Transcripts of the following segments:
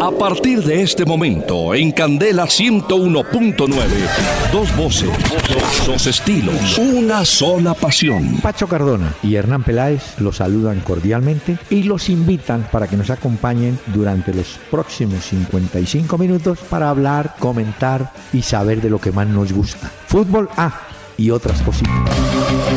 A partir de este momento, en Candela 101.9, dos voces, dos estilos, una sola pasión. Pacho Cardona y Hernán Peláez los saludan cordialmente y los invitan para que nos acompañen durante los próximos 55 minutos para hablar, comentar y saber de lo que más nos gusta. Fútbol A y otras cositas.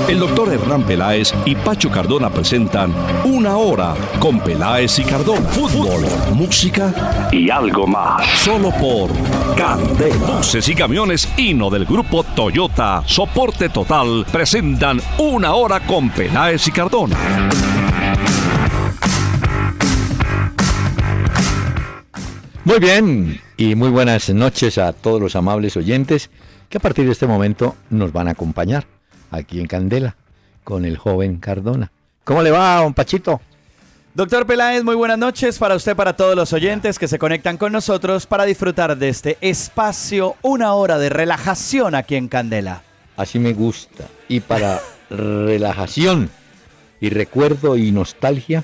El doctor Hernán Peláez y Pacho Cardona presentan Una Hora con Peláez y Cardona. Fútbol, música y algo más. Solo por Candela. Buses y camiones Hino del grupo Toyota, soporte total, presentan Una Hora con Peláez y Cardona. Muy bien, y muy buenas noches a todos los amables oyentes que a partir de este momento nos van a acompañar aquí en Candela con el joven Cardona. ¿Cómo le va, don Pachito? Doctor Peláez, muy buenas noches para usted, para todos los oyentes que se conectan con nosotros para disfrutar de este espacio, una hora de relajación aquí en Candela. Así me gusta. Y para relajación y recuerdo y nostalgia,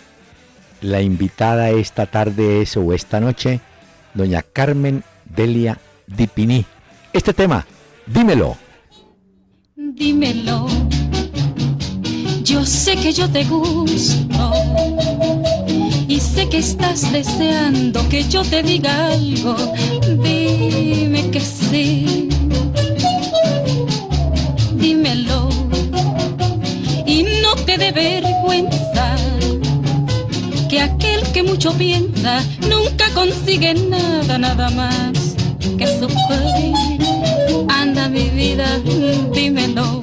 la invitada esta tarde es o esta noche, doña Carmen Delia Dipini. Este tema Dímelo. Dímelo. Yo sé que yo te gusto. Y sé que estás deseando que yo te diga algo. Dime que sí. Dímelo. Y no te dé vergüenza. Que aquel que mucho piensa nunca consigue nada, nada más que sufrir Mi vida, dímelo,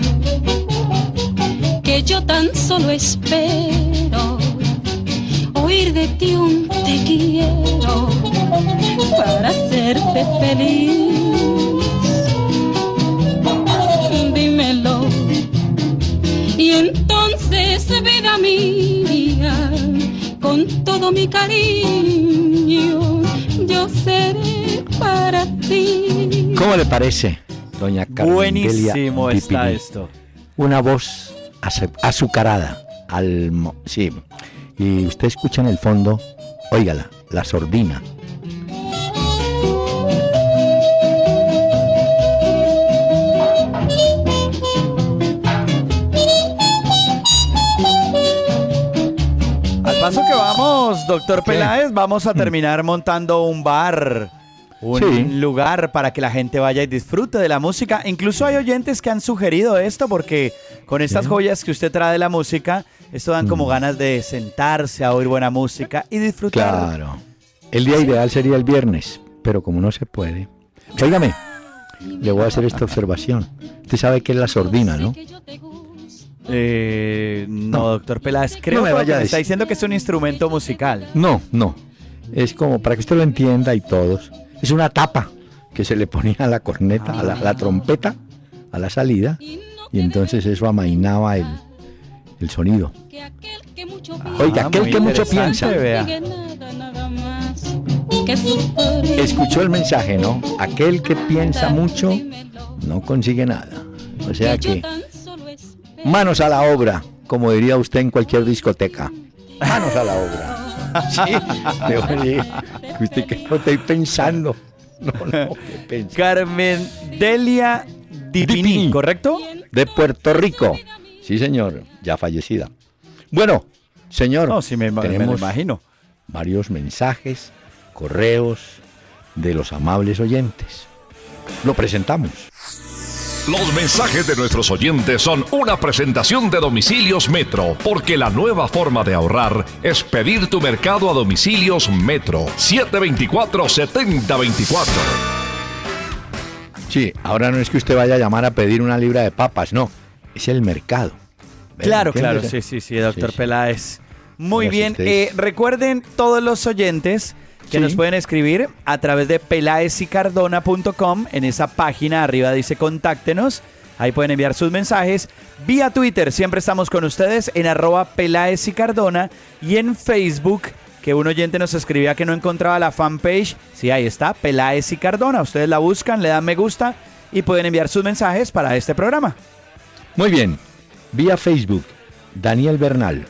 que yo tan solo espero oír de ti un te quiero para hacerte feliz. Dímelo, y entonces vida mía, con todo mi cariño, yo seré para ti. ¿Cómo le parece? Doña Carmen Buenísimo está esto. Una voz azucarada. Al, sí. Y usted escucha en el fondo, óigala, la sordina. Al paso que vamos, doctor Peláez, vamos a mm. terminar montando un bar un lugar para que la gente vaya y disfrute de la música. Incluso hay oyentes que han sugerido esto porque con estas joyas que usted trae de la música, esto dan como mm. ganas de sentarse a oír buena música y disfrutar. Claro. El día ideal sería el viernes, pero como no se puede. Óigame, le voy a hacer esta observación. Usted sabe que es la sordina, ¿no? Eh, no, doctor Peláez, creo que está diciendo que es un instrumento musical. No, no. Es como para que usted lo entienda y todos es una tapa que se le ponía a la corneta, a la, trompeta, a la salida, y entonces eso amainaba el, el sonido. Oiga, ah, aquel que mucho piensa. Escuchó el mensaje, ¿no? Aquel que piensa mucho no consigue nada. O sea que manos a la obra, como diría usted en cualquier discoteca. Manos a la obra. Sí, usted que no estoy pensando. No, no, Carmen Delia Dipini, ¿correcto? De Puerto Rico. Sí, señor, ya fallecida. Bueno, señor, no, sí me, tenemos imagino. varios mensajes, correos de los amables oyentes. Lo presentamos. Los mensajes de nuestros oyentes son una presentación de Domicilios Metro, porque la nueva forma de ahorrar es pedir tu mercado a Domicilios Metro 724-7024. Sí, ahora no es que usted vaya a llamar a pedir una libra de papas, no, es el mercado. Claro, claro, sí, sí, sí, doctor Peláez. Muy bien, eh, recuerden todos los oyentes que nos pueden escribir a través de pelaesicardona.com. En esa página arriba dice contáctenos. Ahí pueden enviar sus mensajes. Vía Twitter, siempre estamos con ustedes en arroba Peláez y en Facebook, que un oyente nos escribía que no encontraba la fanpage. Sí, ahí está, Peláez y Cardona. Ustedes la buscan, le dan me gusta y pueden enviar sus mensajes para este programa. Muy bien. Vía Facebook, Daniel Bernal.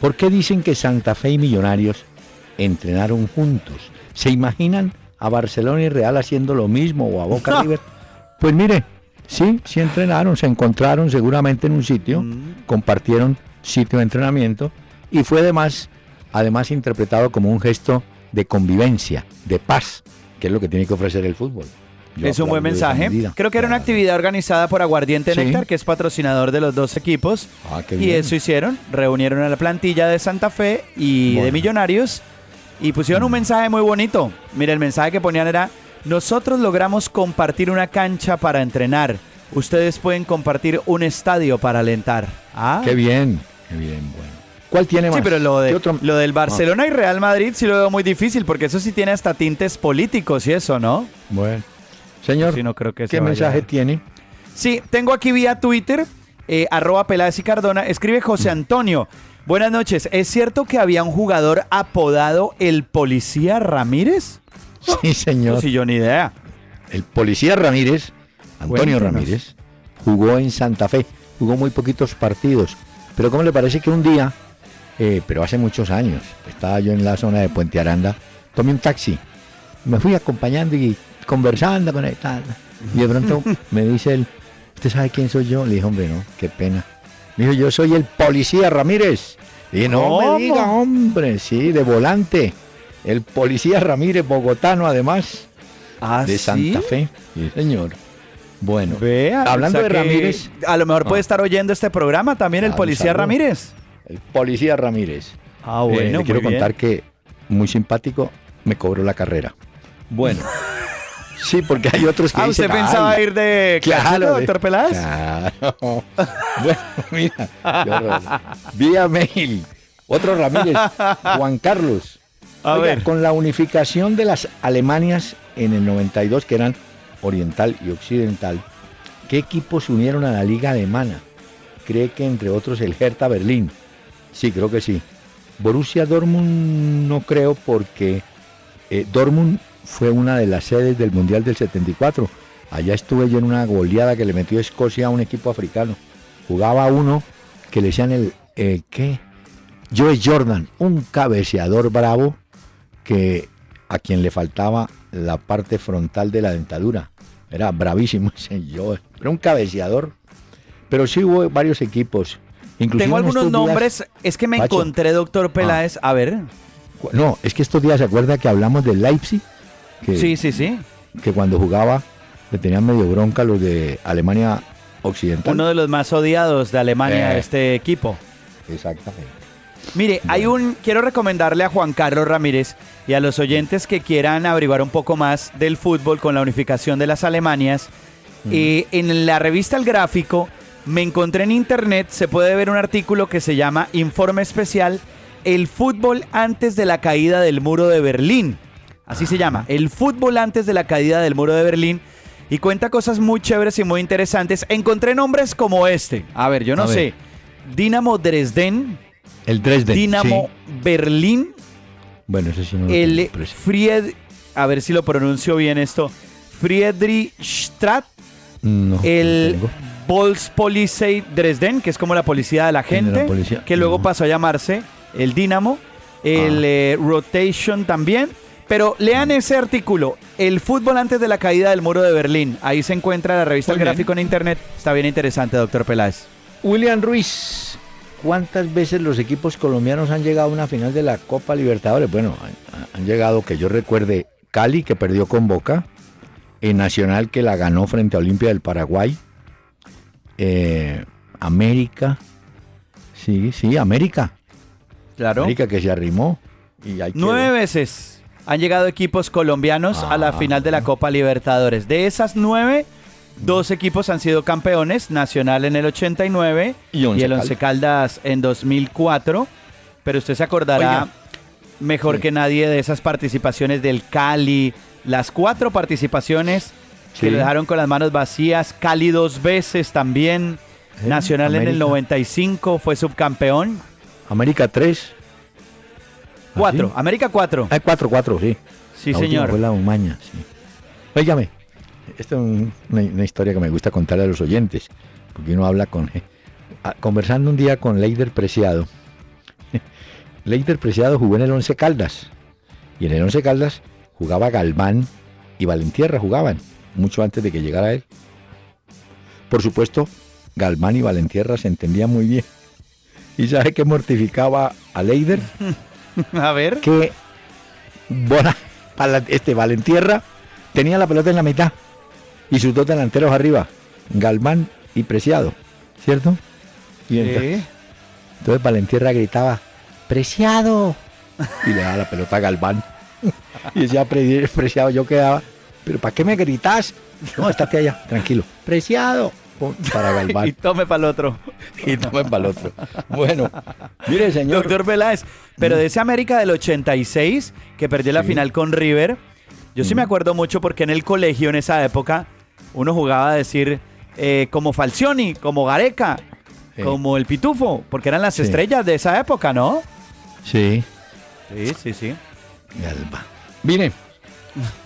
¿Por qué dicen que Santa Fe y Millonarios entrenaron juntos. ¿Se imaginan a Barcelona y Real haciendo lo mismo o a Boca River? Pues mire, sí, sí entrenaron, se encontraron seguramente en un sitio, mm. compartieron sitio de entrenamiento y fue además, además interpretado como un gesto de convivencia, de paz, que es lo que tiene que ofrecer el fútbol. es un buen mensaje. Creo que era una actividad organizada por Aguardiente Néctar, que es patrocinador de los dos equipos. Ah, y eso hicieron. Reunieron a la plantilla de Santa Fe y de Millonarios y pusieron un mensaje muy bonito. Mira, el mensaje que ponían era, nosotros logramos compartir una cancha para entrenar. Ustedes pueden compartir un estadio para alentar. Ah. Qué bien, qué bien, bueno. ¿Cuál tiene más? Sí, pero lo, de, lo del Barcelona y Real Madrid sí lo veo muy difícil porque eso sí tiene hasta tintes políticos y eso, ¿no? Bueno. Señor, ¿qué mensaje tiene? Sí, tengo aquí vía Twitter, eh, arroba Peláez y Cardona, escribe José Antonio. Buenas noches, ¿es cierto que había un jugador apodado el Policía Ramírez? Sí, señor. No, yo ni idea. El Policía Ramírez, Antonio Ramírez, jugó en Santa Fe, jugó muy poquitos partidos, pero ¿cómo le parece que un día eh, pero hace muchos años. Estaba yo en la zona de Puente Aranda, tomé un taxi, me fui acompañando y conversando con él. Y de pronto me dice él, ¿usted sabe quién soy yo? Le dije, hombre, no, qué pena. Me dijo, yo soy el policía Ramírez. Y no me diga, hombre, sí, de volante. El policía Ramírez, bogotano además, ¿Ah, de Santa Fe. Sí, señor. Bueno, hablando de Ramírez. A lo mejor puede ah. estar oyendo este programa también el policía Ramírez el policía Ramírez. Ah, eh, bueno. le quiero contar que, muy simpático, me cobró la carrera. Bueno. Sí, porque hay otros que ah, ¿usted pensaba ir de claro, doctor Peláez? Claro. bueno, mira, vía mail. Otro Ramírez, Juan Carlos. A ver. Con la unificación de las Alemanias en el 92, que eran oriental y occidental, ¿qué equipos se unieron a la Liga Alemana? Cree que entre otros el Hertha Berlín, Sí, creo que sí. Borussia Dortmund no creo porque eh, Dortmund fue una de las sedes del Mundial del 74. Allá estuve yo en una goleada que le metió Escocia a un equipo africano. Jugaba uno que le decían el, eh, ¿qué? Joe Jordan, un cabeceador bravo que a quien le faltaba la parte frontal de la dentadura. Era bravísimo ese Joe. Era un cabeceador. Pero sí hubo varios equipos. Tengo algunos nombres, es que me encontré, doctor Peláez, ah. a ver. No, es que estos días se acuerda que hablamos de Leipzig. Sí, sí, sí. Que cuando jugaba le tenían medio bronca los de Alemania Occidental. Uno de los más odiados de Alemania, eh. este equipo. Exactamente. Mire, hay un. Quiero recomendarle a Juan Carlos Ramírez y a los oyentes que quieran averiguar un poco más del fútbol con la unificación de las Alemanias. Eh, en la revista El Gráfico me encontré en internet, se puede ver un artículo que se llama Informe Especial, El fútbol antes de la caída del muro de Berlín. Así se llama, El fútbol antes de la caída del muro de Berlín. Y cuenta cosas muy chéveres y muy interesantes. Encontré nombres como este. A ver, yo no sé. Dinamo Dresden. El Dresden. Dinamo Berlín. Bueno, eso sí no El Fried. A ver si lo pronuncio bien esto. Friedrichstadt. No, el Volkspolizei Dresden, que es como la policía de la gente, que luego pasó a llamarse el Dinamo, el ah. eh, Rotation también. Pero lean ese artículo, El fútbol antes de la caída del muro de Berlín. Ahí se encuentra la revista El Gráfico en Internet. Está bien interesante, doctor Peláez. William Ruiz, ¿cuántas veces los equipos colombianos han llegado a una final de la Copa Libertadores? Bueno, han, llegado, que yo recuerde, Cali, que perdió con Boca, el Nacional, que la ganó frente a Olimpia del Paraguay, eh, América. Sí, sí, América. Claro. América que se arrimó. Y Nueve veces han llegado equipos colombianos a la ah, final de la Copa Libertadores. De esas nueve, dos equipos han sido campeones, Nacional en el 89 y, el Once Caldas en 2004. Pero usted se acordará mejor que nadie de esas participaciones del Cali, las cuatro participaciones que lo dejaron con las manos vacías. Cali dos veces también. Eh, Nacional en el 95 fue subcampeón. América 3. 4. ¿Ah, América 4. Ah, 4, 4, sí. Sí, señor. Fue la Umaña, sí. Óigame, esta es una, historia que me gusta contarle a los oyentes, porque uno habla con... Eh, ah, conversando un día con Leider Preciado. Leider Preciado jugó en el Once Caldas. Y en el Once Caldas jugaba Galván y Valentierra jugaban, mucho antes de que llegara él. Por supuesto, Galván y Valentierra se entendían muy bien. ¿Y sabe qué mortificaba a Leider? a ver. Que Bona, este Valentierra tenía la pelota en la mitad y sus dos delanteros arriba, Galván y Preciado, ¿cierto? Y entonces, entonces Valentierra gritaba, Preciado, y le daba la pelota a Galván. y decía, Preciado, yo quedaba, pero ¿para qué me gritas? No, estate allá, tranquilo. Preciado. Para Galván. y tome para el otro. y tome para el otro. Bueno, mire, señor. Doctor Peláez, pero de ese América del 86, que perdió la final con River, yo sí me acuerdo mucho porque en el colegio en esa época uno jugaba a decir eh, como Falcioni, como Gareca, como el Pitufo, porque eran las estrellas de esa época, ¿no? Sí. Sí, sí, sí. Galva. Mire,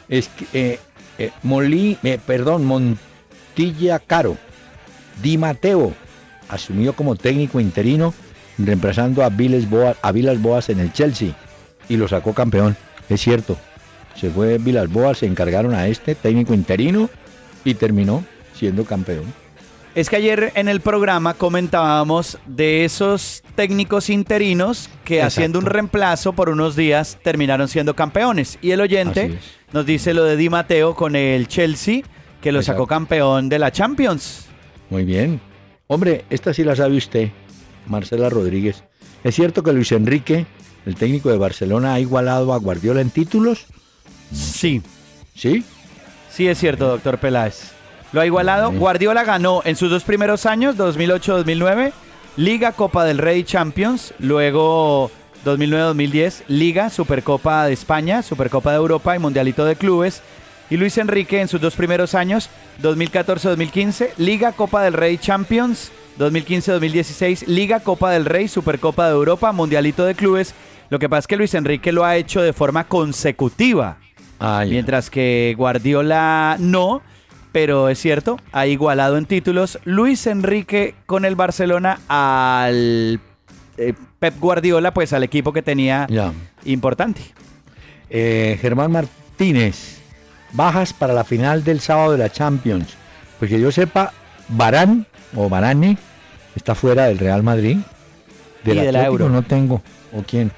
es que, eh, eh, Molí, perdón, Montilla Caro, Di Mateo, asumió como técnico interino, reemplazando a Vilas Boas, a Vilas Boas en el Chelsea y lo sacó campeón. Es cierto, se fue Vilas Boas, se encargaron a este técnico interino y terminó siendo campeón. Es que ayer en el programa comentábamos de esos técnicos interinos que haciendo un reemplazo por unos días terminaron siendo campeones. Y el oyente nos dice lo de Di Mateo con el Chelsea, que lo sacó campeón de la Champions. Muy bien. Hombre, esta sí la sabe usted, Marcela Rodríguez. ¿Es cierto que Luis Enrique, el técnico de Barcelona, ha igualado a Guardiola en títulos? Sí. ¿Sí? Sí, es cierto, doctor Peláez. Lo ha igualado. Guardiola ganó en sus dos primeros años, 2008-2009, Liga, Copa del Rey, Champions. Luego 2009-2010, Liga, Supercopa de España, Supercopa de Europa y Mundialito de Clubes. Y Luis Enrique en sus dos primeros años, 2014-2015, Liga, Copa del Rey, Champions, 2015-2016, Liga, Copa del Rey, Supercopa de Europa, Mundialito de Clubes. Lo que pasa es que Luis Enrique lo ha hecho de forma consecutiva, mientras que Guardiola no, pero es cierto, ha igualado en títulos Luis Enrique con el Barcelona al eh, Pep Guardiola, pues al equipo que tenía importante. Eh, Germán Martínez, bajas para la final del sábado de la Champions. Pues que yo sepa, Barán o Barani está fuera del Real Madrid. Del y de la Euro. no tengo. ¿O quién?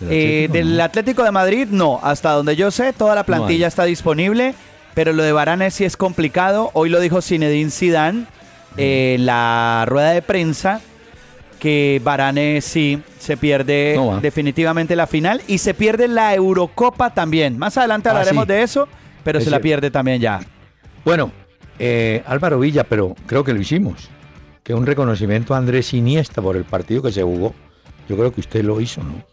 ¿Del, eh, Atlético, de Madrid no. Hasta donde yo sé, toda la plantilla está disponible. Pero lo de Barane sí es complicado. Hoy lo dijo Zinedine Zidane en la rueda de prensa que Barane sí se pierde definitivamente la final y se pierde la Eurocopa también. Más adelante ah, hablaremos de eso, pero se la pierde también ya. Bueno, eh, Álvaro Villa, pero creo que lo hicimos. Que un reconocimiento a Andrés Iniesta por el partido que se jugó. Yo creo que usted lo hizo, ¿no?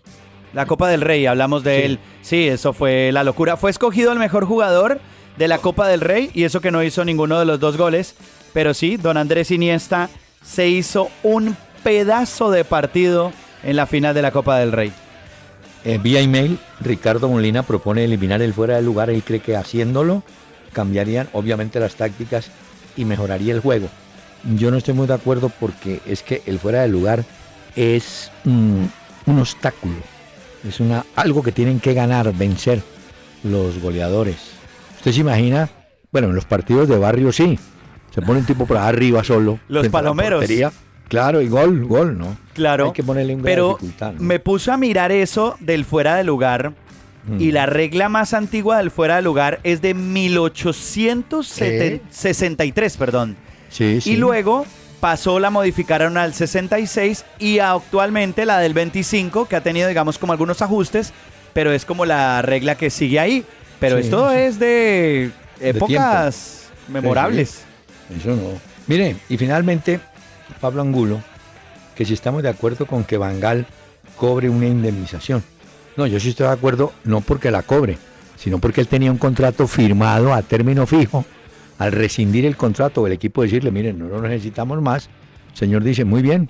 La Copa del Rey, hablamos de él. Sí, eso fue la locura. Fue escogido el mejor jugador de la Copa del Rey y eso que no hizo ninguno de los dos goles. Pero sí, don Andrés Iniesta se hizo un pedazo de partido en la final de la Copa del Rey. Eh, vía email, Ricardo Molina propone eliminar el fuera de lugar. Él cree que haciéndolo cambiarían obviamente las tácticas y mejoraría el juego. Yo no estoy muy de acuerdo porque es que el fuera de lugar es un obstáculo. Es una, algo que tienen que ganar, vencer los goleadores. ¿Usted se imagina? Bueno, en los partidos de barrio sí. Se pone un tipo por arriba solo. Los palomeros. Claro, y gol, gol, ¿no? Claro. Hay que ponerle un Pero me puse a mirar eso del fuera de lugar. Y mm. la regla más antigua del fuera de lugar es de 1863, perdón. Sí, sí. Y luego pasó, la modificaron al 66 y actualmente la del 25, que ha tenido, digamos, como algunos ajustes, pero es como la regla que sigue ahí. Pero esto es de épocas memorables. Eso no. Mire, y finalmente Pablo Angulo que si estamos de acuerdo con que Bangal cobre una indemnización. No, yo sí estoy de acuerdo, no porque la cobre, sino porque él tenía un contrato firmado a término fijo. Al rescindir el contrato, el equipo decirle, miren, no lo necesitamos más, el señor dice, muy bien,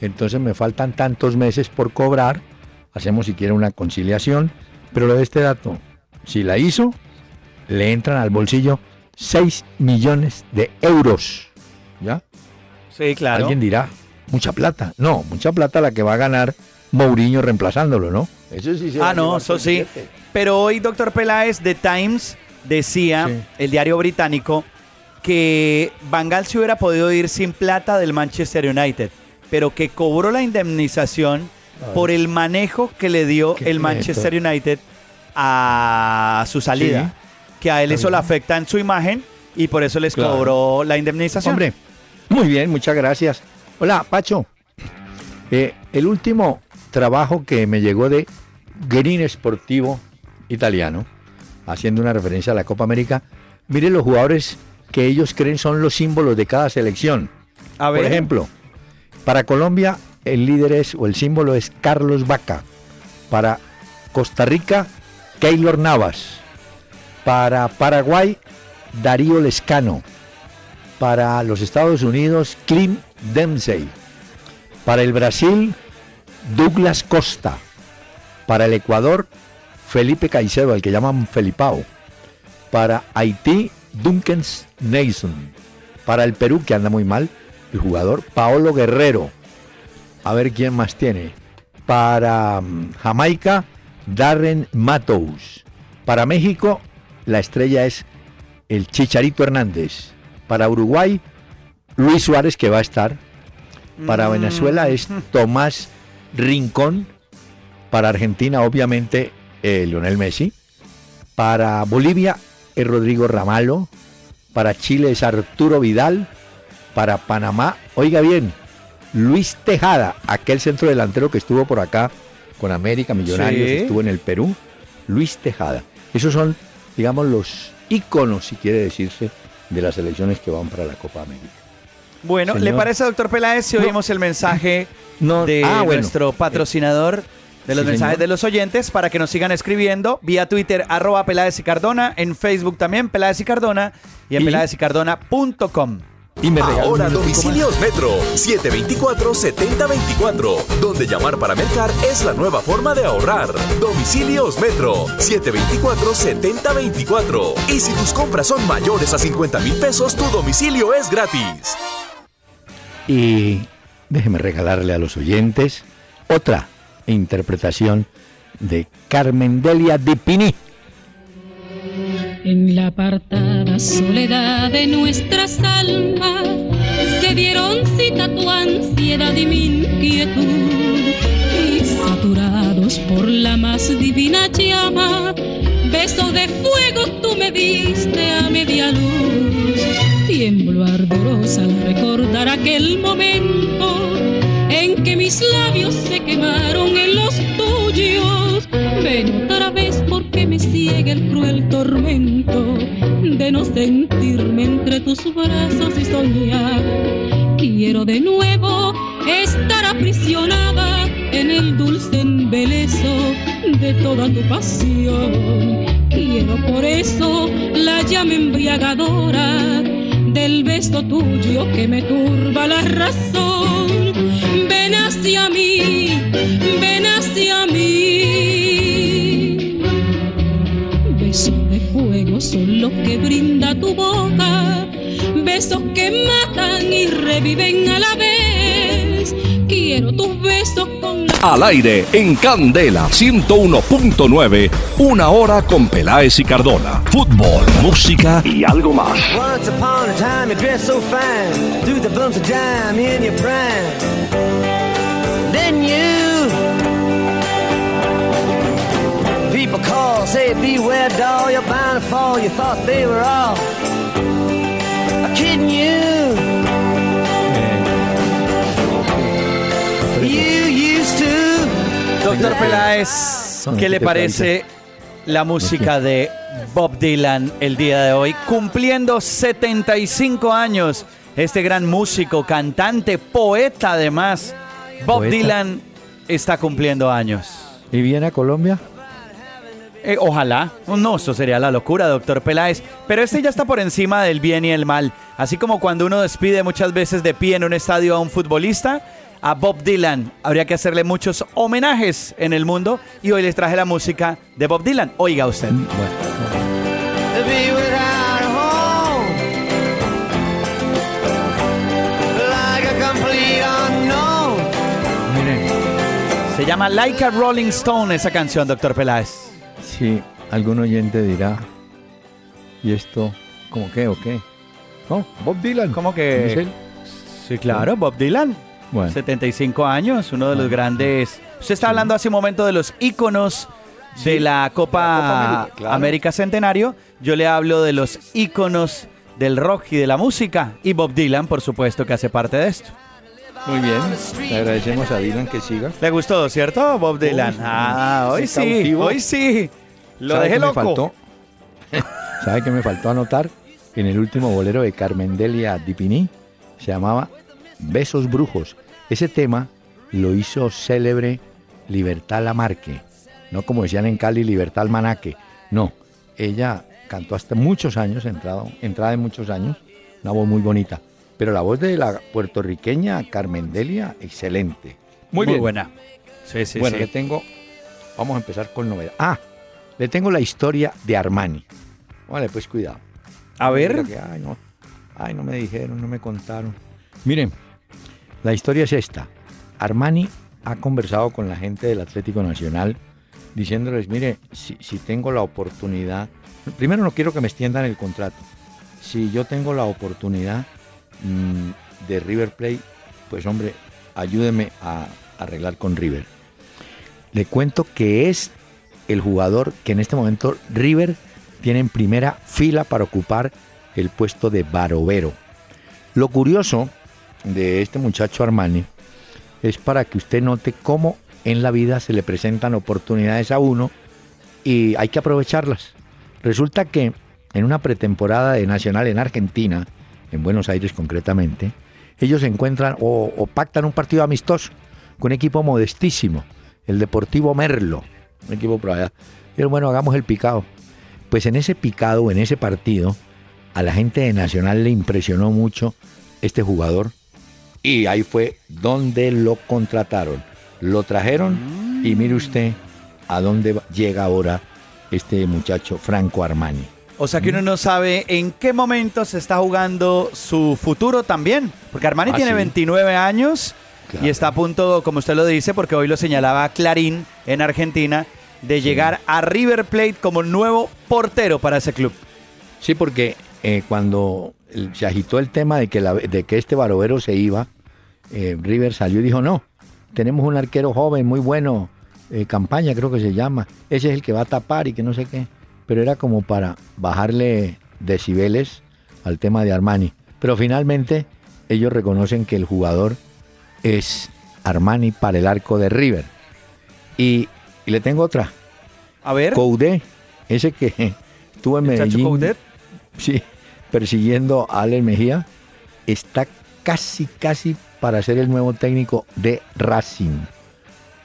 entonces me faltan tantos meses por cobrar, hacemos siquiera una conciliación, pero lo de este dato, si la hizo, le entran al bolsillo 6 millones de euros. ¿Ya? Sí, claro. Alguien dirá, mucha plata. No, mucha plata la que va a ganar Mourinho reemplazándolo, ¿no? Eso sí Ah, no, eso sí. Pero hoy, doctor Peláez, The Times decía, el diario británico, que Van Gaal se hubiera podido ir sin plata del Manchester United, pero que cobró la indemnización por el manejo que le dio el Manchester United a su salida. Que a él eso le afecta en su imagen y por eso les cobró la indemnización. Hombre, muy bien, muchas gracias. Hola, Pacho. Eh, el último trabajo que me llegó de Green Sportivo italiano, haciendo una referencia a la Copa América, mire los jugadores que ellos creen son los símbolos de cada selección. Por ejemplo, para Colombia el líder es o el símbolo es Carlos Vaca. Para Costa Rica, Keylor Navas. Para Paraguay, Darío Lescano. Para los Estados Unidos, Clint Dempsey. Para el Brasil, Douglas Costa. Para el Ecuador, Felipe Caicedo, al que llaman Felipao. Para Haití, Duncan Nason. Para el Perú, que anda muy mal, el jugador Paolo Guerrero. A ver quién más tiene. Para mm, Jamaica, Darren Matos. Para México, la estrella es el Chicharito Hernández. Para Uruguay, Luis Suárez, que va a estar. Para mm. Venezuela es Tomás Rincón. Para Argentina, obviamente, eh, Lionel Messi. Para Bolivia es Rodrigo Ramalo. Para Chile es Arturo Vidal. Para Panamá, oiga bien, Luis Tejada, aquel centro delantero que estuvo por acá con América Millonarios, estuvo en el Perú. Luis Tejada. Esos son, digamos, los íconos, si quiere decirse, de las elecciones que van para la Copa América. Bueno, ¿le parece, doctor Peláez, si oímos el mensaje de ah, nuestro patrocinador? de los mensajes de los oyentes para que nos sigan escribiendo vía Twitter arroba Peláez y Cardona, en Facebook también Peláez y Cardona y en peláezicardona.com. Y me Ahora domicilios Metro 724-7024, donde llamar para mercar es la nueva forma de ahorrar. Domicilios Metro 724-7024. Y si tus compras son mayores a 50 mil pesos, tu domicilio es gratis. Y déjeme regalarle a los oyentes otra interpretación de Carmen Delia Dipini. En la apartada soledad de nuestras almas beso de fuego tú me diste a media luz. Tiemblo ardorosa al recordar aquel momento en que mis labios se quemaron en los tuyos. Ven otra vez porque me sigue el cruel tormento de no sentirme entre tus brazos y soñar. Quiero de nuevo estar aprisionada en el dulce embeleso de toda tu pasión. Quiero por eso la llama embriagadora del beso tuyo que me turba la razón. Ven hacia mí, ven hacia mí. Besos de fuego son los que brinda tu boca, besos que matan y reviven a la vez. Quiero tus besos al aire en Candela 101.9, una hora con Peláez y Cardona. Fútbol, música y algo más. Once upon a time you dressed so fine, through the bumps of dime in your prime. Then you people call, say beware doll, you're bound to fall. You thought they were all kidding you. Doctor Peláez, ¿qué le parece la música de Bob Dylan el día de hoy? Cumpliendo 75 años, este gran músico, cantante, poeta además. Bob Dylan está cumpliendo años. ¿Y viene a Colombia? Eh, ojalá. No, eso sería la locura, doctor Peláez. Pero este ya está por encima del bien y el mal. Así como cuando uno despide muchas veces de pie en un estadio a un futbolista, a Bob Dylan. Habría que hacerle muchos homenajes en el mundo y hoy les traje la música de Bob Dylan. Oiga usted. Se llama Like a Rolling Stone esa canción, doctor Peláez. Sí, algún oyente dirá, ¿y esto cómo qué o qué? ¿No? Bob Dylan. ¿Cómo que? Sí, claro, Bob Dylan. Bueno. 75 años, uno de los grandes... Usted está hablando hace un momento de los íconos de la Copa, América, Centenario. Yo le hablo de los íconos del rock y de la música. Y Bob Dylan, por supuesto, que hace parte de esto. Muy bien. Le agradecemos a Dylan que siga. ¿Le gustó, cierto, Bob Dylan? ah, hoy sí, hoy sí. Lo dejé loco. Me faltó? ¿Sabe qué me faltó anotar? En el último bolero de Carmen Delia Dipini se llamaba Besos Brujos. Ese tema lo hizo célebre Libertad Lamarque. No como decían en Cali, Libertad Almanaque. No, ella cantó hasta muchos años, entrado, entrada de muchos años, una voz muy bonita. Pero la voz de la puertorriqueña Carmen Delia, excelente. Muy, muy buena. Sí, sí, bueno, le tengo, vamos a empezar con novedad. Ah, le tengo la historia de Armani. Vale, pues cuidado. A ver. ay, no, ay, no me dijeron, no me contaron. Miren, la historia es esta. Armani ha conversado con la gente del Atlético Nacional diciéndoles, mire, si, tengo la oportunidad, primero no quiero que me extiendan el contrato. Si yo tengo la oportunidad mm, de River Plate, pues hombre, ayúdeme a arreglar con River. Le cuento que es el jugador que en este momento River tiene en primera fila para ocupar el puesto de Barovero. Lo curioso de este muchacho Armani es para que usted note cómo en la vida se le presentan oportunidades a uno y hay que aprovecharlas. Resulta que en una pretemporada de Nacional en Argentina, en Buenos Aires concretamente, ellos encuentran o, pactan un partido amistoso con un equipo modestísimo, el Deportivo Merlo, un equipo por allá. Bueno, hagamos el picado. Pues en ese picado, en ese partido, a la gente de Nacional le impresionó mucho este jugador y ahí fue donde lo contrataron. Lo trajeron y mire usted a dónde llega ahora este muchacho Franco Armani. O sea que uno no sabe en qué momento se está jugando su futuro también. Porque Armani ah, tiene 29 años y está a punto, como usted lo dice, porque hoy lo señalaba Clarín en Argentina, de llegar a River Plate como nuevo portero para ese club. Sí, porque eh, cuando se agitó el tema de que, de que este barovero se iba, eh, River salió y dijo, no, tenemos un arquero joven, muy bueno, eh, campaña creo que se llama, ese es el que va a tapar y que no sé qué, pero era como para bajarle decibeles al tema de Armani. Pero finalmente ellos reconocen que el jugador es Armani para el arco de River. Y, le tengo otra. A ver. Coudet, ese que estuvo en Medellín. Sí, persiguiendo a Ale Mejía, está casi, casi para ser el nuevo técnico de Racing.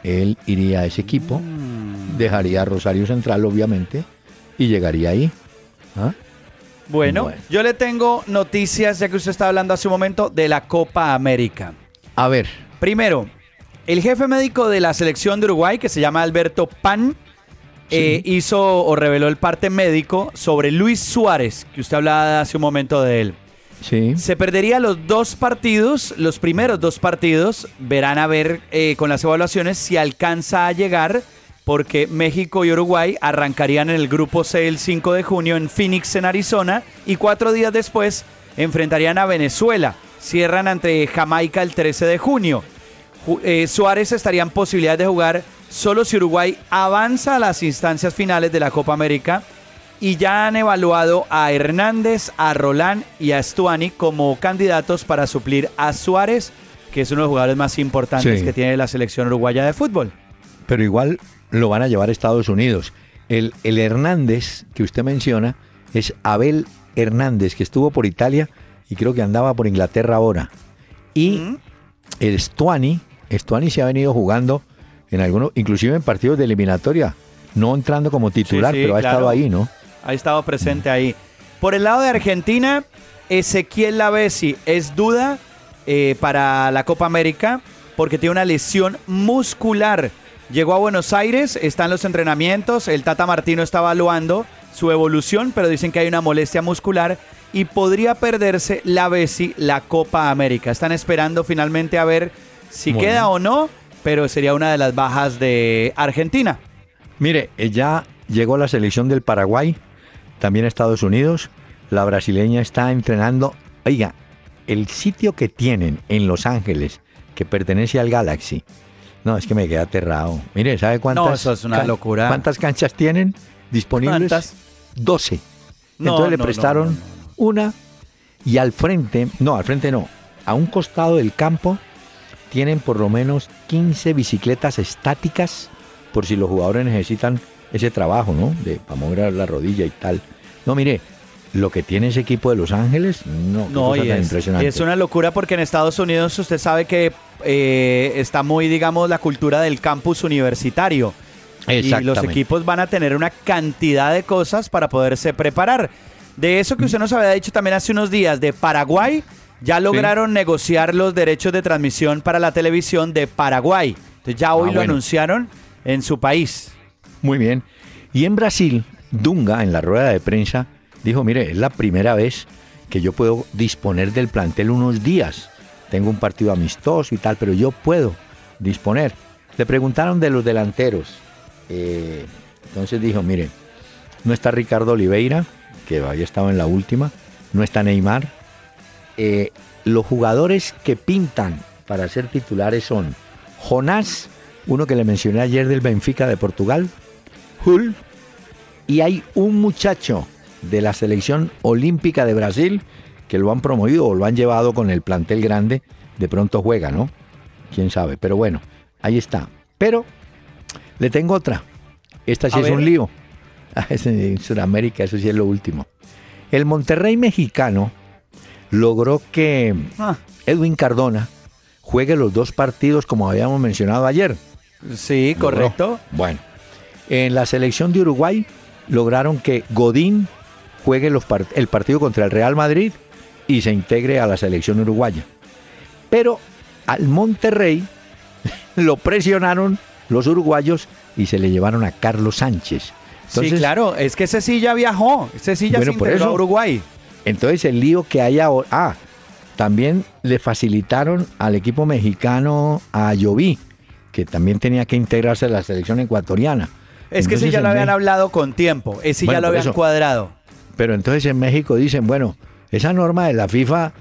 Él iría a ese equipo, mm. dejaría a Rosario Central, obviamente, y llegaría ahí. ¿Ah? Bueno, yo le tengo noticias, ya que usted está hablando hace un momento, de la Copa América. A ver. Primero, el jefe médico de la selección de Uruguay, que se llama Alberto Pan, eh, hizo o reveló el parte médico sobre Luis Suárez, que usted hablaba hace un momento de él. Sí. Se perdería los dos partidos, los primeros dos partidos. Verán a ver eh, con las evaluaciones si alcanza a llegar, porque México y Uruguay arrancarían en el grupo C el 5 de junio en Phoenix, en Arizona, y cuatro días después enfrentarían a Venezuela. Cierran ante Jamaica el 13 de junio. Eh, Suárez estaría en posibilidad de jugar solo si Uruguay avanza a las instancias finales de la Copa América y ya han evaluado a Hernández, a Rolán y a Stuani como candidatos para suplir a Suárez, que es uno de los jugadores más importantes que tiene la selección uruguaya de fútbol. Pero igual lo van a llevar a Estados Unidos. El, el Hernández que usted menciona es Abel Hernández, que estuvo por Italia y creo que andaba por Inglaterra ahora. Y el Stuani, Stuani se ha venido jugando en algunos, inclusive en partidos de eliminatoria, no entrando como titular, pero ha estado ahí, ¿no? ha estado presente ahí. Por el lado de Argentina, Ezequiel Lavesi es duda eh, para la Copa América porque tiene una lesión muscular. Llegó a Buenos Aires, está en los entrenamientos, el Tata Martino está evaluando su evolución, pero dicen que hay una molestia muscular y podría perderse la la Copa América. Están esperando finalmente a ver si queda o no, pero sería una de las bajas de Argentina. Mire, ya llegó la selección del Paraguay, también Estados Unidos. La brasileña está entrenando. Oiga, el sitio que tienen en Los Ángeles, que pertenece al Galaxy, no, es que me queda aterrado. Mire, ¿sabe cuántas? No, eso es una locura. ¿Cuántas canchas tienen disponibles? ¿Cuántas? 12. Entonces le prestaron una y al frente, no, al frente no, a un costado del campo tienen por lo menos 15 bicicletas estáticas por si los jugadores necesitan ese trabajo, ¿no? De para mover la rodilla y tal. No, mire, lo que tiene ese equipo de Los Ángeles, no, no y es, impresionante. es una locura porque en Estados Unidos usted sabe que eh, está muy, digamos, la cultura del campus universitario. Y los equipos van a tener una cantidad de cosas para poderse preparar. De eso que usted nos había dicho también hace unos días, de Paraguay, ya lograron negociar los derechos de transmisión para la televisión de Paraguay. Entonces ya hoy ah, lo anunciaron en su país. Muy bien. Y en Brasil, Dunga, en la rueda de prensa, dijo, mire, es la primera vez que yo puedo disponer del plantel unos días. Tengo un partido amistoso y tal, pero yo puedo disponer. Le preguntaron de los delanteros. Eh, entonces dijo, mire, no está Ricardo Oliveira, que había estado en la última, no está Neymar. Eh, los jugadores que pintan para ser titulares son Jonás, uno que le mencioné ayer del Benfica de Portugal, Hull, y hay un muchacho de la selección olímpica de Brasil que lo han promovido o lo han llevado con el plantel grande, de pronto juega, ¿no? Quién sabe, pero bueno, ahí está. Pero le tengo otra. Esta sí es un lío. En Sudamérica, eso sí es lo último. El Monterrey mexicano logró que ah. Edwin Cardona juegue los dos partidos como habíamos mencionado ayer. Sí, correcto. Bueno, en la selección de Uruguay lograron que Godín juegue el partido contra el Real Madrid y se integre a la selección uruguaya. Pero al Monterrey lo presionaron los uruguayos y se le llevaron a Carlos Sánchez. sí, claro, es que ese sí ya viajó, ese sí ya se integró a Uruguay. Entonces el lío que hay ahora... Ah, también le facilitaron al equipo mexicano a Lloví, que también tenía que integrarse a la selección ecuatoriana. Es que ese ya lo habían hablado con tiempo, ese ya lo habían cuadrado. Pero entonces en México dicen, bueno, esa norma de la FIFA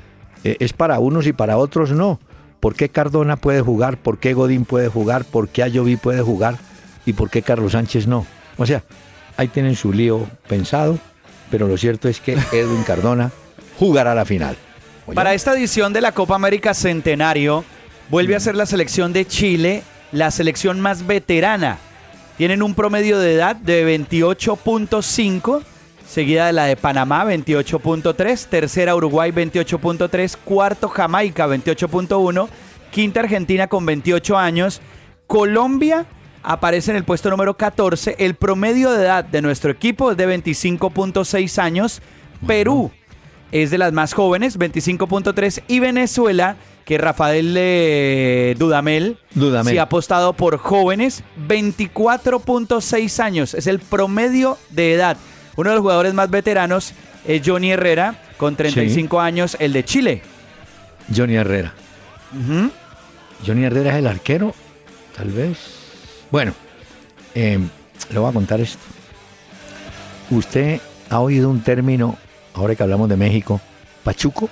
eh, es para unos y para otros no. ¿Por qué Cardona puede jugar? ¿Por qué Godín puede jugar? ¿Por qué Ayoví puede jugar? ¿Y por qué Carlos Sánchez no? O sea, ahí tienen su lío pensado, pero lo cierto es que Edwin Cardona jugará la final. Para esta edición de la Copa América Centenario, vuelve a ser la selección de Chile la selección más veterana. Tienen un promedio de edad de 28.5 seguida de la de Panamá 28.3, tercera Uruguay 28.3, cuarto Jamaica 28.1, quinta Argentina con 28 años, Colombia aparece en el puesto número 14, el promedio de edad de nuestro equipo es de 25.6 años, Perú es de las más jóvenes, 25.3, y Venezuela, que Rafael eh, Dudamel, Dudamel se ha apostado por jóvenes, 24.6 años, es el promedio de edad. Uno de los jugadores más veteranos es Johnny Herrera, con 35 años, el de Chile. Johnny Herrera. Johnny Herrera es el arquero, tal vez. Bueno, em, le voy a contar esto. Usted ha oído un término, ahora que hablamos de México, pachuco,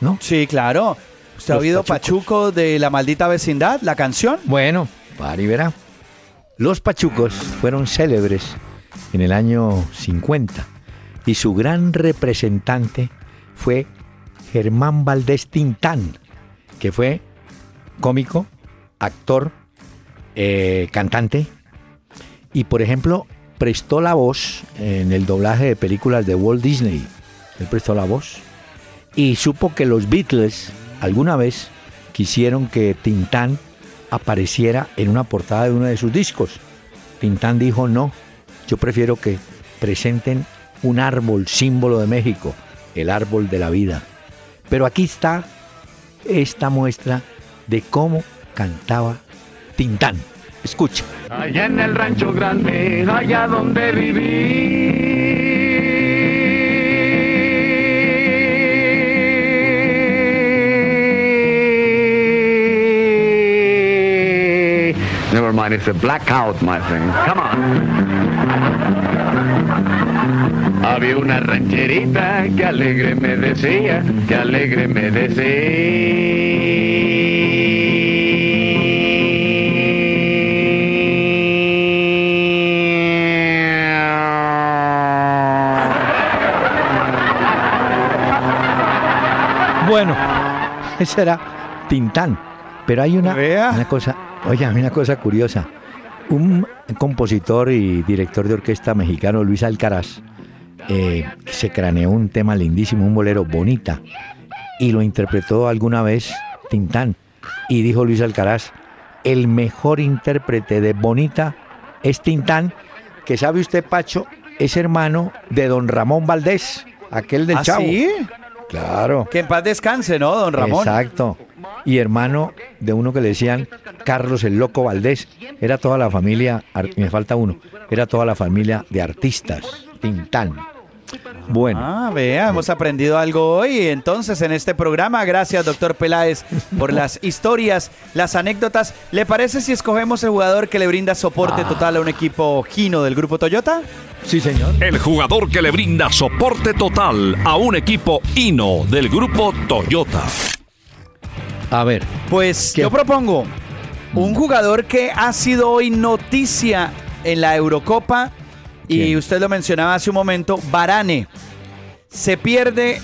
¿no? Sí, claro. ¿Usted ha oído Pachuco de la maldita vecindad, la canción? Bueno, para y verá. Los pachucos fueron célebres en el año 50 y su gran representante fue Germán Valdés Tintán, que fue cómico, actor, eh, cantante y por ejemplo prestó la voz en el doblaje de películas de Walt Disney. Él prestó la voz y supo que los Beatles alguna vez quisieron que Tintán apareciera en una portada de uno de sus discos. Tintán dijo no, yo prefiero que presenten un árbol símbolo de México, el árbol de la vida. Pero aquí está esta muestra de cómo cantaba Tintán. Escucha. Allá en el rancho grande, allá donde viví. Never mine. It's a blackout, my friend. Come on. Había una rancherita que alegre me decía, que alegre me decía. ese era Tintán. Pero hay una, una cosa, oye, una cosa curiosa. Un compositor y director de orquesta mexicano, Luis Alcaraz, eh, se craneó un tema lindísimo, un bolero bonita, y lo interpretó alguna vez Tintán. Y dijo Luis Alcaraz, el mejor intérprete de Bonita es Tintán, que sabe usted, Pacho, es hermano de don Ramón Valdés, aquel del ¿Ah, Chavo. ¿sí? Claro. Que en paz descanse, ¿no, don Ramón? Exacto. Y hermano de uno que le decían Carlos el Loco Valdés. Era toda la familia, me falta uno, era toda la familia de artistas. Tintán. Bueno. Ah, vea, hemos aprendido algo hoy entonces en este programa. Gracias, doctor Peláez, por las historias, las anécdotas. ¿Le parece si escogemos el jugador que le brinda soporte ah. total a un equipo Gino del grupo Toyota? Sí, señor. El jugador que le brinda soporte total a un equipo Hino del grupo Toyota. A ver. Pues yo propongo un jugador que ha sido hoy noticia en la Eurocopa y usted lo mencionaba hace un momento, Barane. Se pierde,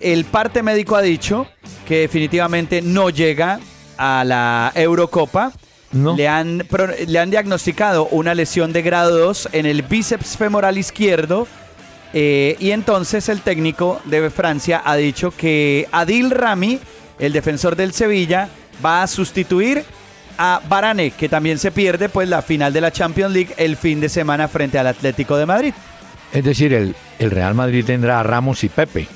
el parte médico ha dicho que definitivamente no llega a la Eurocopa. Le, han, le han diagnosticado una lesión de grado 2 en el bíceps femoral izquierdo. Eh, y entonces el técnico de Francia ha dicho que Adil Rami, el defensor del Sevilla, va a sustituir a Barane, que también se pierde pues la final de la Champions League el fin de semana frente al Atlético de Madrid. Es decir, el, el Real Madrid tendrá a Ramos y Pepe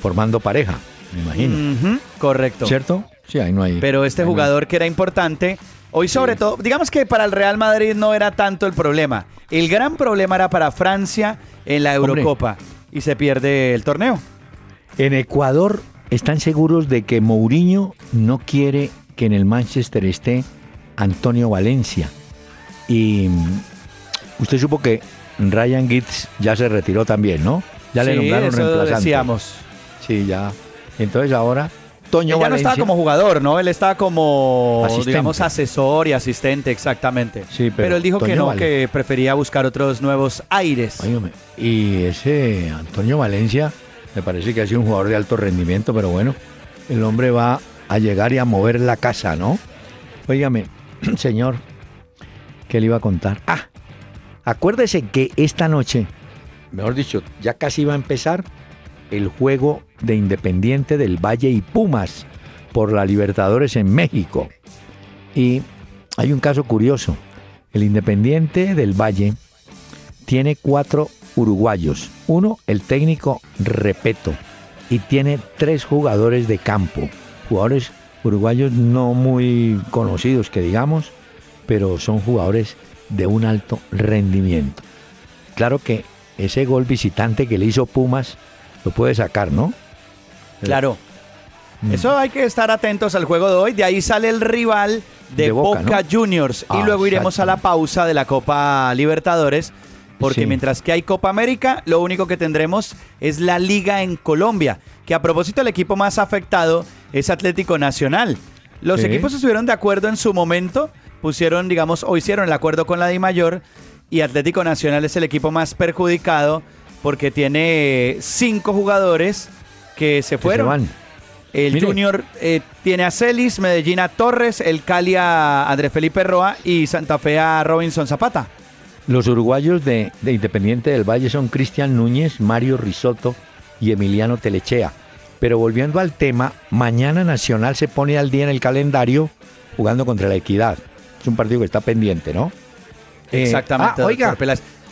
formando pareja, me imagino. correcto. ¿Cierto? Sí, ahí no hay. Pero este jugador que era importante, hoy sobre todo, digamos que para el Real Madrid no era tanto el problema. El gran problema era para Francia en la Eurocopa y se pierde el torneo. En Ecuador están seguros de que Mourinho no quiere que en el Manchester esté Antonio Valencia. Y usted supo que Ryan Giggs ya se retiró también, ¿no? Ya le nombraron eso decíamos. Sí, ya. Entonces ahora Toño Valencia. no estaba como jugador, ¿no? Él estaba como, digamos, asesor y asistente, exactamente. Sí, pero, él dijo que no, que prefería buscar otros nuevos aires. y ese Antonio Valencia me parece que ha sido un jugador de alto rendimiento, pero bueno, el hombre va a llegar y a mover la casa, ¿no? Óigame, señor, ¿qué le iba a contar? Ah, acuérdese que esta noche, mejor dicho, ya casi iba a empezar el juego de Independiente del Valle y Pumas por la Libertadores en México. Y hay un caso curioso. El Independiente del Valle tiene cuatro uruguayos. Uno, el técnico Repeto. Y tiene tres jugadores de campo. Jugadores uruguayos no muy conocidos, que digamos, pero son jugadores de un alto rendimiento. Claro que ese gol visitante que le hizo Pumas lo puede sacar, ¿no? Claro. Mm. Eso hay que estar atentos al juego de hoy. De ahí sale el rival de, Boca, Juniors. y ah, luego iremos a la pausa de la Copa Libertadores. Porque mientras que hay Copa América, lo único que tendremos es la Liga en Colombia. Que a propósito, el equipo más afectado es Atlético Nacional. Los equipos estuvieron de acuerdo en su momento, pusieron, digamos, o hicieron el acuerdo con la Di Mayor y Atlético Nacional es el equipo más perjudicado porque tiene cinco jugadores que se fueron. El Junior eh, tiene a Celis, Medellín a Torres, el Cali a Andrés Felipe Roa y Santa Fe a Robinson Zapata. Los uruguayos de, de Independiente del Valle son Cristian Núñez, Mario Risotto y Emiliano Telechea. Pero volviendo al tema, mañana Nacional se pone al día en el calendario jugando contra la Equidad. Es un partido que está pendiente, ¿no? Eh, Exactamente. Ah, oiga.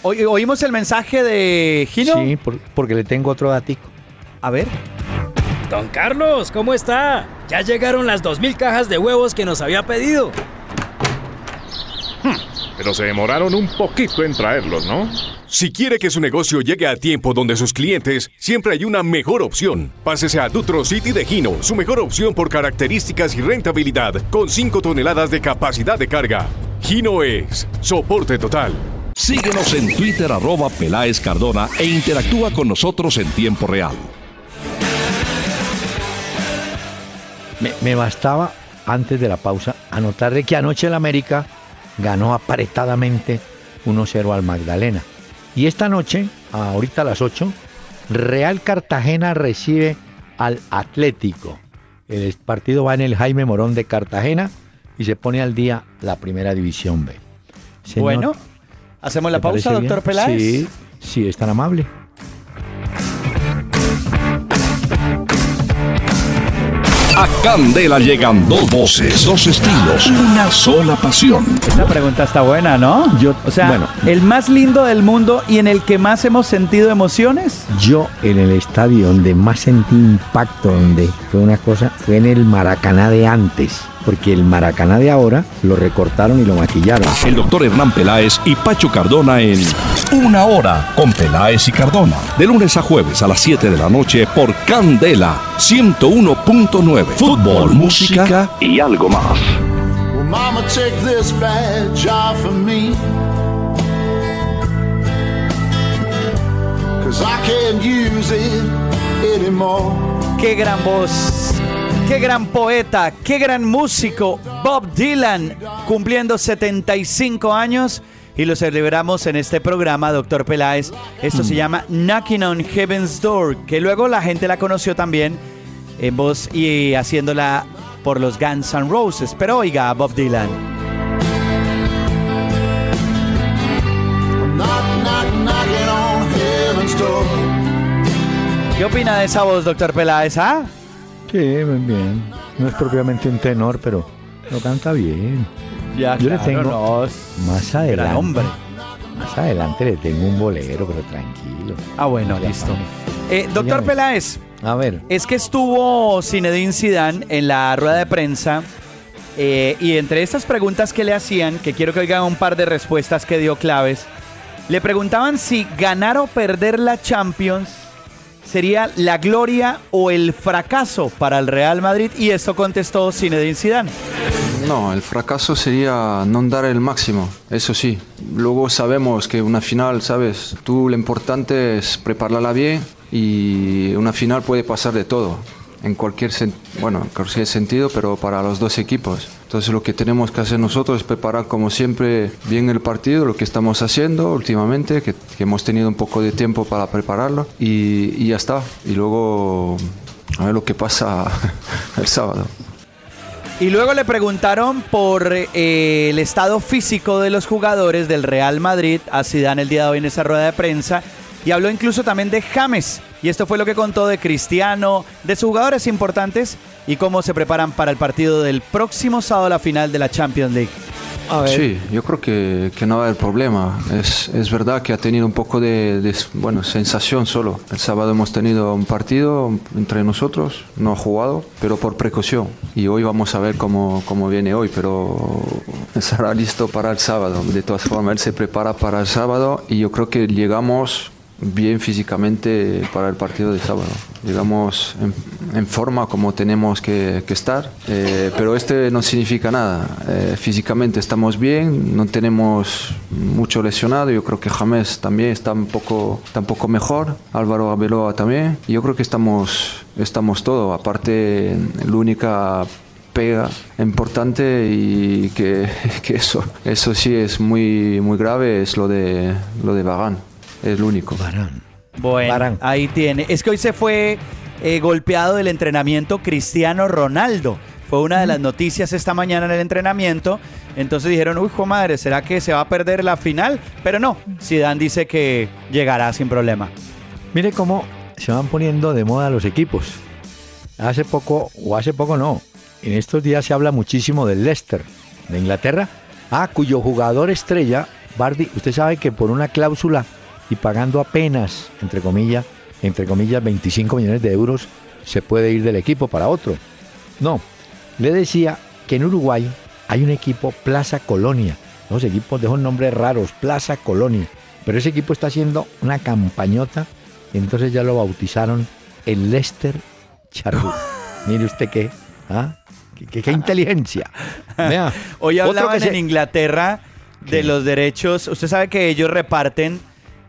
¿Oímos el mensaje de Gino? Sí, porque le tengo otro datico. A ver. Don Carlos, ¿cómo está? Ya llegaron las 2.000 cajas de huevos que nos había pedido. Hmm, pero se demoraron un poquito en traerlos, ¿no? Si quiere que su negocio llegue a tiempo donde sus clientes, siempre hay una mejor opción. Pásese a Dutro City de Gino, su mejor opción por características y rentabilidad, con 5 toneladas de capacidad de carga. Gino es soporte total. Síguenos en Twitter arroba Peláez Cardona e interactúa con nosotros en tiempo real. Me, bastaba, antes de la pausa, anotar de que anoche el América ganó apretadamente 1-0 al Magdalena. Y esta noche, ahorita a las 8, Real Cartagena recibe al Atlético. El partido va en el Jaime Morón de Cartagena y se pone al día la primera división B. bueno, hacemos la pausa, doctor Peláez. Sí, sí, es tan amable. A Candela llegan dos voces, dos estilos, una sola pasión. Esta pregunta está buena, ¿no? Yo, o sea, bueno, el más lindo del mundo y en el que más hemos sentido emociones. Yo en el estadio donde más sentí impacto, donde fue una cosa, fue en el Maracaná de antes porque el Maracaná de ahora lo recortaron y lo maquillaron. El doctor Hernán Peláez y Pacho Cardona en Una Hora con Peláez y Cardona. De lunes a jueves a las 7 de la noche por Candela 101.9. Fútbol, música y algo más. mama, take this badge off of me. Cause I can't use it anymore. Qué gran voz Qué gran poeta, qué gran músico, Bob Dylan, cumpliendo 75 años y lo celebramos en este programa, doctor Peláez. Esto se mm. llama Knocking on Heaven's Door, que luego la gente la conoció también en voz y haciéndola por los Guns N' Roses. Pero oiga, Bob Dylan. ¿Qué opina de esa voz, doctor Peláez? ¿Ah? Sí, bien, bien. No es propiamente un tenor, pero lo canta bien. Ya, Yo le tengo más adelante. Más adelante le tengo un bolero, pero tranquilo. Ah, bueno, listo. Eh, doctor Peláez. A ver. Es que estuvo Zinedine Zidane en la rueda de prensa eh, y entre estas preguntas que le hacían, que quiero que oigan un par de respuestas que dio claves, le preguntaban si ganar o perder la Champions sería la gloria o el fracaso para el Real Madrid y esto contestó Zinedine Zidane. No, el fracaso sería no dar el máximo, eso sí. Luego sabemos que una final, ¿sabes? Tú lo importante es prepararla bien y una final puede pasar de todo en cualquier, bueno, en cualquier sentido, pero para los dos equipos. Entonces lo que tenemos que hacer nosotros es preparar como siempre bien el partido, lo que estamos haciendo últimamente, que, hemos tenido un poco de tiempo para prepararlo y, ya está. Y luego a ver lo que pasa el sábado. Y luego le preguntaron por eh, el estado físico de los jugadores del Real Madrid a Zidane el día de hoy en esa rueda de prensa y habló incluso también de James. Y esto fue lo que contó de Cristiano, de sus jugadores importantes y cómo se preparan para el partido del próximo sábado, la final de la Champions League. Sí, yo creo que, que, no va a haber problema. Es, es, verdad que ha tenido un poco de, bueno, sensación solo. El sábado hemos tenido un partido entre nosotros, no ha jugado, pero por precaución. Y hoy vamos a ver cómo, cómo viene hoy, pero estará listo para el sábado. De todas formas, él se prepara para el sábado y yo creo que llegamos bien físicamente para el partido de sábado. Llegamos en, forma como tenemos que, estar, eh, pero este no significa nada. Eh, físicamente estamos bien, no tenemos mucho lesionado. Yo creo que James también está un poco, está un poco mejor, Álvaro Abeloa también. Yo creo que estamos, estamos todo. Aparte, la única pega importante y que, que, eso, eso sí es muy, muy grave es lo de, lo de Varane es lo único. Barán. Bueno, ahí tiene. Es que hoy se fue eh, golpeado del entrenamiento Cristiano Ronaldo. Fue una de las noticias esta mañana en el entrenamiento. Entonces dijeron, uy, hijo madre, ¿será que se va a perder la final? Pero no, Zidane dice que llegará sin problema. Mire cómo se van poniendo de moda los equipos. Hace poco, o hace poco no, en estos días se habla muchísimo del Leicester, de Inglaterra, ah, cuyo jugador estrella, Bardi, usted sabe que por una cláusula y pagando apenas, entre comillas, entre comillas, 25 millones de euros, se puede ir del equipo para otro. No, le decía que en Uruguay hay un equipo Plaza Colonia. Los equipos dejan nombres raros, Plaza Colonia. Pero ese equipo está haciendo una campañota, y entonces ya lo bautizaron el Leicester Charrúa. Mire usted qué, ¿ah? qué, inteligencia. Hoy hablaban en Inglaterra de los derechos. Usted sabe que ellos reparten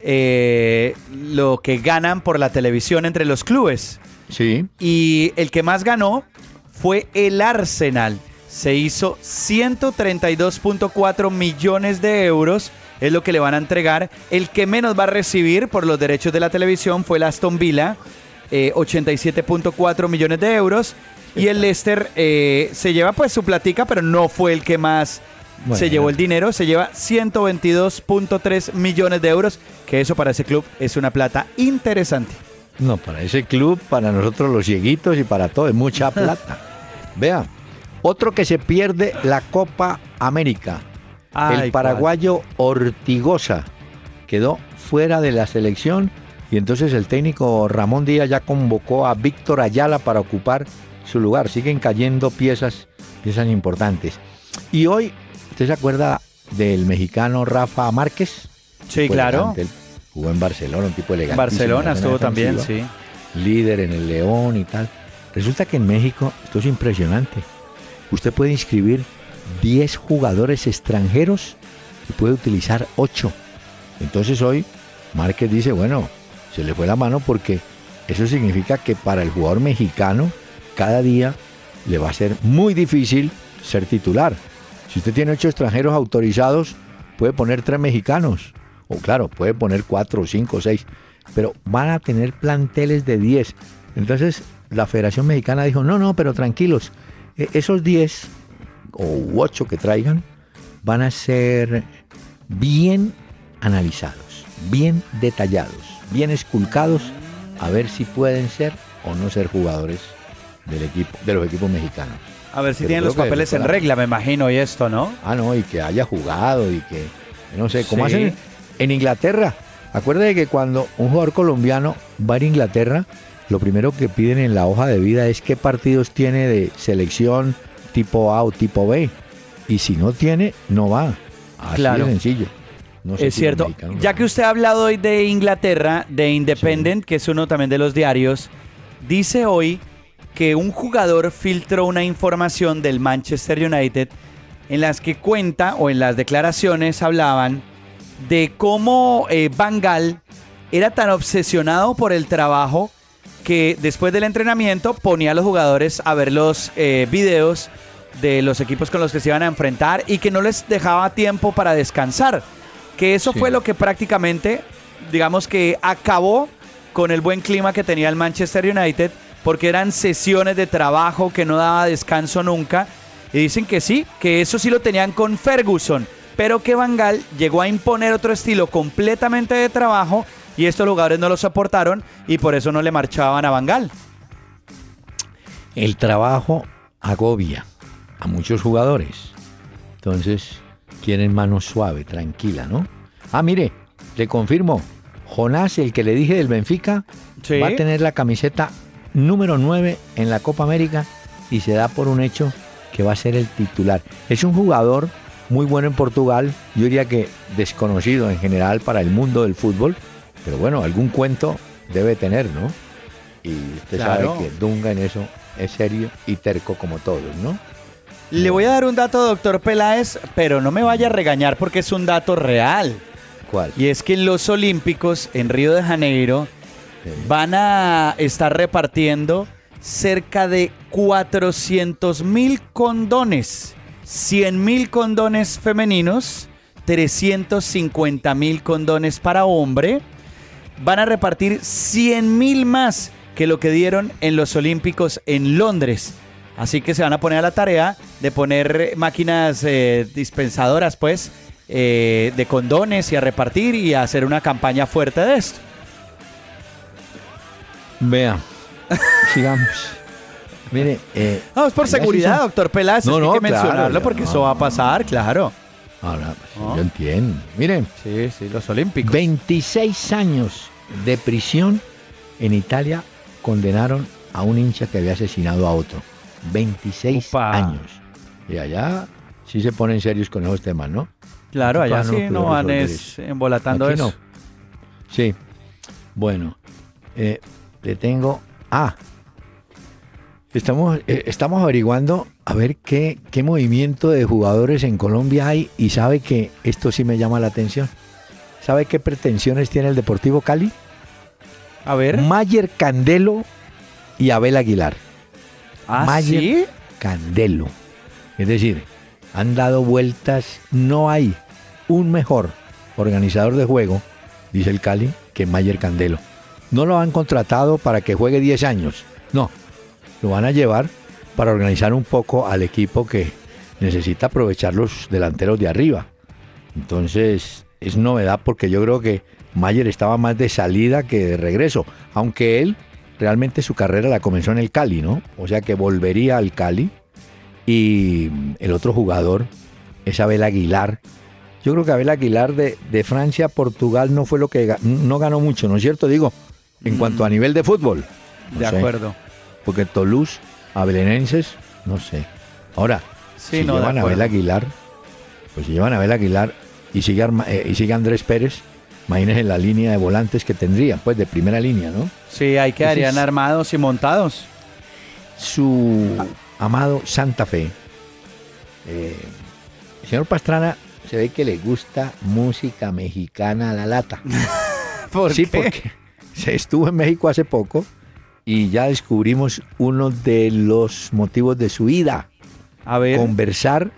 eh, lo que ganan por la televisión entre los clubes. Sí. Y el que más ganó fue el Arsenal. Se hizo 132.4 millones de euros. Es lo que le van a entregar. El que menos va a recibir por los derechos de la televisión fue el Aston Villa. 87.4 eh, millones de euros. Y el Leicester eh, se lleva pues su platica, pero no fue el que más se llevó el dinero. Se lleva 122.3 millones de euros, que eso para ese club es una plata interesante. No, para ese club, para nosotros los cieguitos y para todo, es mucha plata. Vea, otro que se pierde la Copa América. el paraguayo Ortigosa quedó fuera de la selección y entonces el técnico Ramón Díaz ya convocó a Víctor Ayala para ocupar su lugar. Siguen cayendo piezas, piezas importantes. Y hoy, ¿usted se acuerda del mexicano Rafa Márquez? Sí, claro. jugó en Barcelona, un tipo elegante. Barcelona estuvo también, sí. Líder en el León y tal. Resulta que en México, esto es impresionante. Usted puede inscribir 10 jugadores extranjeros y puede utilizar 8. Entonces hoy Márquez dice, bueno, se le fue la mano porque eso significa que para el jugador mexicano cada día le va a ser muy difícil ser titular. Si usted tiene ocho extranjeros autorizados, puede poner tres mexicanos. O claro, puede poner cuatro, cinco, seis. Pero van a tener planteles de diez. Entonces la Federación Mexicana dijo, no, no, pero tranquilos. E, esos diez o ocho que traigan van a ser bien analizados, bien detallados, bien esculcados, a ver si pueden ser o no ser jugadores del equipo, de los equipos mexicanos. A ver si tienen los papeles en regla, me imagino, y esto, ¿no? Ah, no, y que haya jugado y que, no sé, ¿cómo hacen en Inglaterra? Acuérdate que cuando un jugador colombiano va a Inglaterra, lo primero que piden en la hoja de vida es qué partidos tiene de selección tipo A o tipo B. Y si no tiene, no va. Así claro. de sencillo. es cierto. Ya que usted ha hablado hoy de Inglaterra, de Independent, que es uno también de los diarios, dice hoy que un jugador filtró una información del Manchester United en las que cuenta o en las declaraciones hablaban de cómo eh, Van Gaal era tan obsesionado por el trabajo que después del entrenamiento ponía a los jugadores a ver los eh, videos de los equipos con los que se iban a enfrentar y que no les dejaba tiempo para descansar. Que eso fue lo que prácticamente, digamos que acabó con el buen clima que tenía el Manchester United porque eran sesiones de trabajo que no daba descanso nunca. Y dicen que sí, que eso sí lo tenían con Ferguson, pero que Van Gaal llegó a imponer otro estilo completamente de trabajo y estos jugadores no lo soportaron y por eso no le marchaban a Van Gaal. El trabajo agobia a muchos jugadores. Entonces, quieren mano suave, tranquila, ¿no? Ah, mire, le confirmo, Jonás, el que le dije del Benfica, va a tener la camiseta número 9 en la Copa América y se da por un hecho que va a ser el titular. Es un jugador muy bueno en Portugal, yo diría que desconocido en general para el mundo del fútbol, pero bueno, algún cuento debe tener, ¿no? Y usted sabe que Dunga en eso es serio y terco como todos, ¿no? Le voy a dar un dato, doctor Peláez, pero no me vaya a regañar porque es un dato real. ¿Cuál? Y es que en los Olímpicos, en Río de Janeiro, van a estar repartiendo cerca de 400 mil condones, 100 mil condones femeninos, 350 mil condones para hombre. Van a repartir 100 mil más que lo que dieron en los Olímpicos en Londres. Así que se van a poner a la tarea de poner máquinas eh, dispensadoras, pues, eh, de condones y a repartir y a hacer una campaña fuerte de esto. Vea, sigamos. Mire, eh, no, es por seguridad, doctor Peláez. No, no, hay que mencionarlo porque eso va a pasar, claro. Ahora, pues, yo entiendo. Miren. Sí, sí, los Olímpicos. 26 años de prisión en Italia condenaron a un hincha que había asesinado a otro. 26 años. Y allá sí se ponen serios con esos temas, ¿no? Claro, allá sí no van embolatando eso. Sí. Bueno, eh, le tengo. Ah, Estamos, eh, estamos averiguando a ver qué, qué movimiento de jugadores en Colombia hay y sabe que esto sí me llama la atención. ¿Sabe qué pretensiones tiene el Deportivo Cali? A ver. Mayer Candelo y Abel Aguilar. ¿Ah, Mayer Candelo. Es decir, han dado vueltas, no hay un mejor organizador de juego, dice el Cali, que Mayer Candelo. No lo han contratado para que juegue 10 años, no, lo van a llevar para organizar un poco al equipo que necesita aprovechar los delanteros de arriba. Entonces, es novedad porque yo creo que Mayer estaba más de salida que de regreso, aunque él realmente su carrera la comenzó en el Cali, ¿no? O sea que volvería al Cali y el otro jugador es Abel Aguilar. Yo creo que Abel Aguilar de, Francia Portugal no fue lo que no ganó mucho, ¿no es cierto? Digo, en cuanto a nivel de fútbol. de acuerdo. Porque Toulouse, Abelenenses, no sé. Ahora, si llevan a Abel Aguilar, pues si llevan a Abel Aguilar y sigue, eh, y sigue Andrés Pérez, imagínense la línea de volantes que tendrían, pues de primera línea, ¿no? Sí, ahí quedarían armados y montados. Su amado Santa Fe. Eh, el señor Pastrana se ve que le gusta música mexicana a la lata. ¿Por sí, porque se estuvo en México hace poco y ya descubrimos uno de los motivos de su ida. A ver. Conversar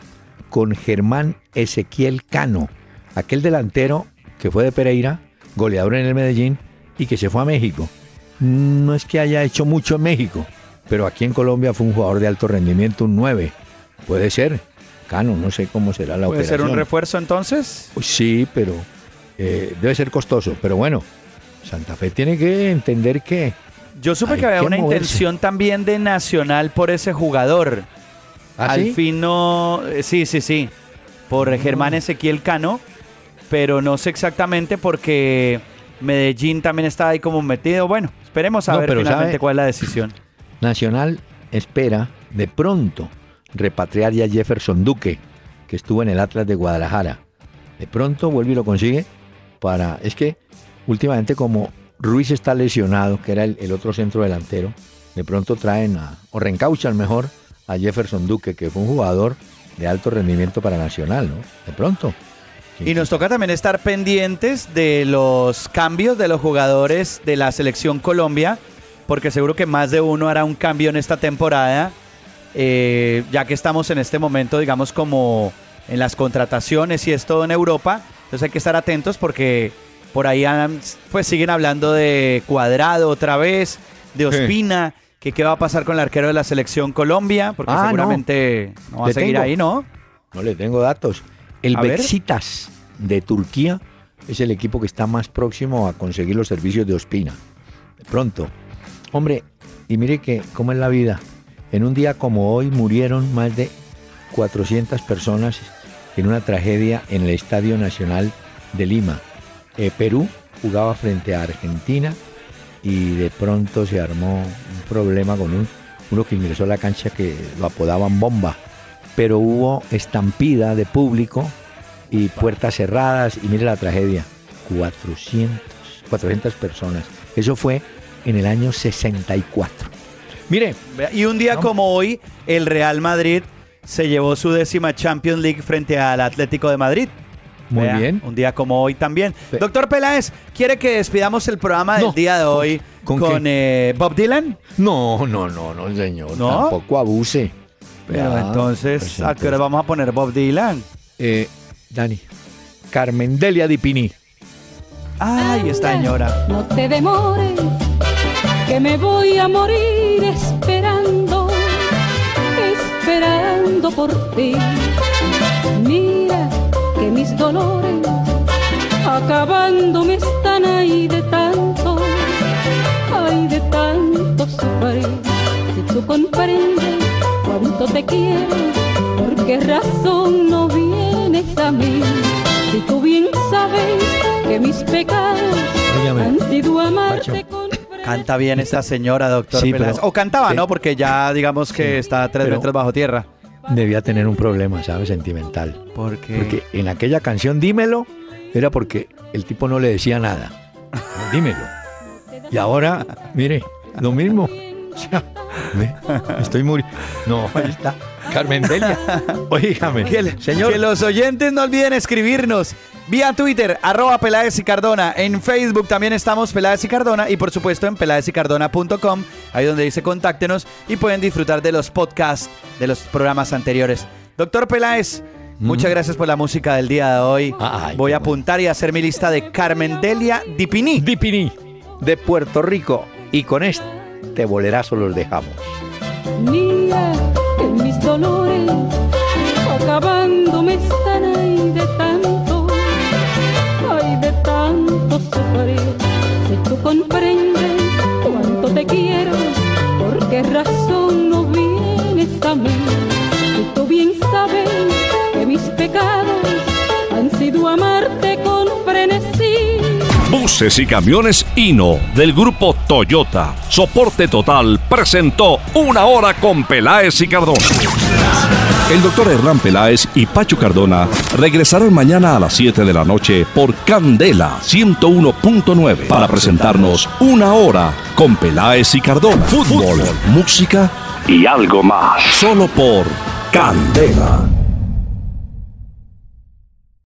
con Germán Ezequiel Cano, aquel delantero que fue de Pereira, goleador en el Medellín y que se fue a México. No es que haya hecho mucho en México, pero aquí en Colombia fue un jugador de alto rendimiento, un 9. Puede ser. Cano, no sé cómo será la ¿Puede ser un refuerzo entonces? Pues sí, pero eh, debe ser costoso. Pero bueno, Santa Fe tiene que entender que... Yo supe que había una intención también de Nacional por ese jugador. ¿Ah, Al fin no... Eh, sí, sí, sí. Por mm. Germán Ezequiel Cano. Pero no sé exactamente porque Medellín también está ahí como metido. Bueno, esperemos a ver finalmente cuál es la decisión. Nacional espera de pronto repatriar ya a Jefferson Duque, que estuvo en el Atlas de Guadalajara. De pronto vuelve y lo consigue para... Es que últimamente como Ruiz está lesionado, que era el, otro centro delantero, de pronto traen a, o reencauchan mejor a Jefferson Duque, que fue un jugador de alto rendimiento para Nacional, ¿no? De pronto. Y nos toca también estar pendientes de los cambios de los jugadores de la selección Colombia porque seguro que más de uno hará un cambio en esta temporada, eh, ya que estamos en este momento, digamos, como en las contrataciones y esto en Europa. Entonces hay que estar atentos porque por ahí pues siguen hablando de Cuadrado otra vez, de Ospina, que qué va a pasar con el arquero de la selección Colombia, porque ah, seguramente no, va a seguir ahí, ¿no? No le tengo datos. El Bexitas de Turquía es el equipo que está más próximo a conseguir los servicios de Ospina. De pronto, Hombre, y mire que cómo es la vida. En un día como hoy murieron más de 400 personas en una tragedia en el Estadio Nacional de Lima. Eh, Perú jugaba frente a Argentina y de pronto se armó un problema con un, uno que ingresó a la cancha que lo apodaban bomba. Pero hubo estampida de público y puertas cerradas y mire la tragedia. 400, 400 personas. Eso fue en el año 64. Mire, y un día como hoy, el Real Madrid se llevó su décima Champions League frente al Atlético de Madrid. Muy bien. Un día como hoy también. Doctor Peláez, ¿quiere que despidamos el programa del día de hoy con, eh, Bob Dylan? No, no, no, no, señor. ¿No? Tampoco abuse. Pero entonces, pues ¿a qué hora vamos a poner Bob Dylan? Eh, Dani, Carmen Delia Dipini. Ay, esta señora. No te demores que me voy a morir esperando, esperando por ti. Mis dolores acabándome están ahí de tanto, ay de tanto sufrir. Si tú comprendes cuánto te quiero, por qué razón no vienes a mí. Si tú bien sabes que mis pecados han sido amarte con Canta bien esta señora, doctor o cantaba, ¿no? Porque ya digamos que está tres metros bajo tierra. Debía tener un problema, ¿sabes? Sentimental. ¿Por qué? Porque en aquella canción Dímelo era porque el tipo no le decía nada. Dímelo. Y ahora, mire, lo mismo. estoy muriendo. No, ahí está. Carmen Delia. Oígame. Que, señor. que los oyentes no olviden escribirnos vía Twitter, arroba Peláez y Cardona. En Facebook también estamos Peláez y Cardona. Y por supuesto en peláezycardona.com, ahí donde dice contáctenos y pueden disfrutar de los podcasts de los programas anteriores. Doctor Peláez, muchas gracias por la música del día de hoy. Voy a apuntar y hacer mi lista de Carmen Delia Dipini. Dipini, de Puerto Rico. Y con este bolerazo los dejamos. Mira en mis dolores, acabándome están ahí de tanto, ay de tanto sufrir. Si tú comprendes cuánto te quiero, por qué razón no vienes a mí. Si tú bien sabes Buses y camiones Hino del grupo Toyota. Soporte total presentó una hora con Peláez y Cardona. El doctor Hernán Peláez y Pacho Cardona regresarán mañana a las 7 de la noche por Candela 101.9 para presentarnos una hora con Peláez y Cardona. Fútbol, música y algo más. Solo por Candela.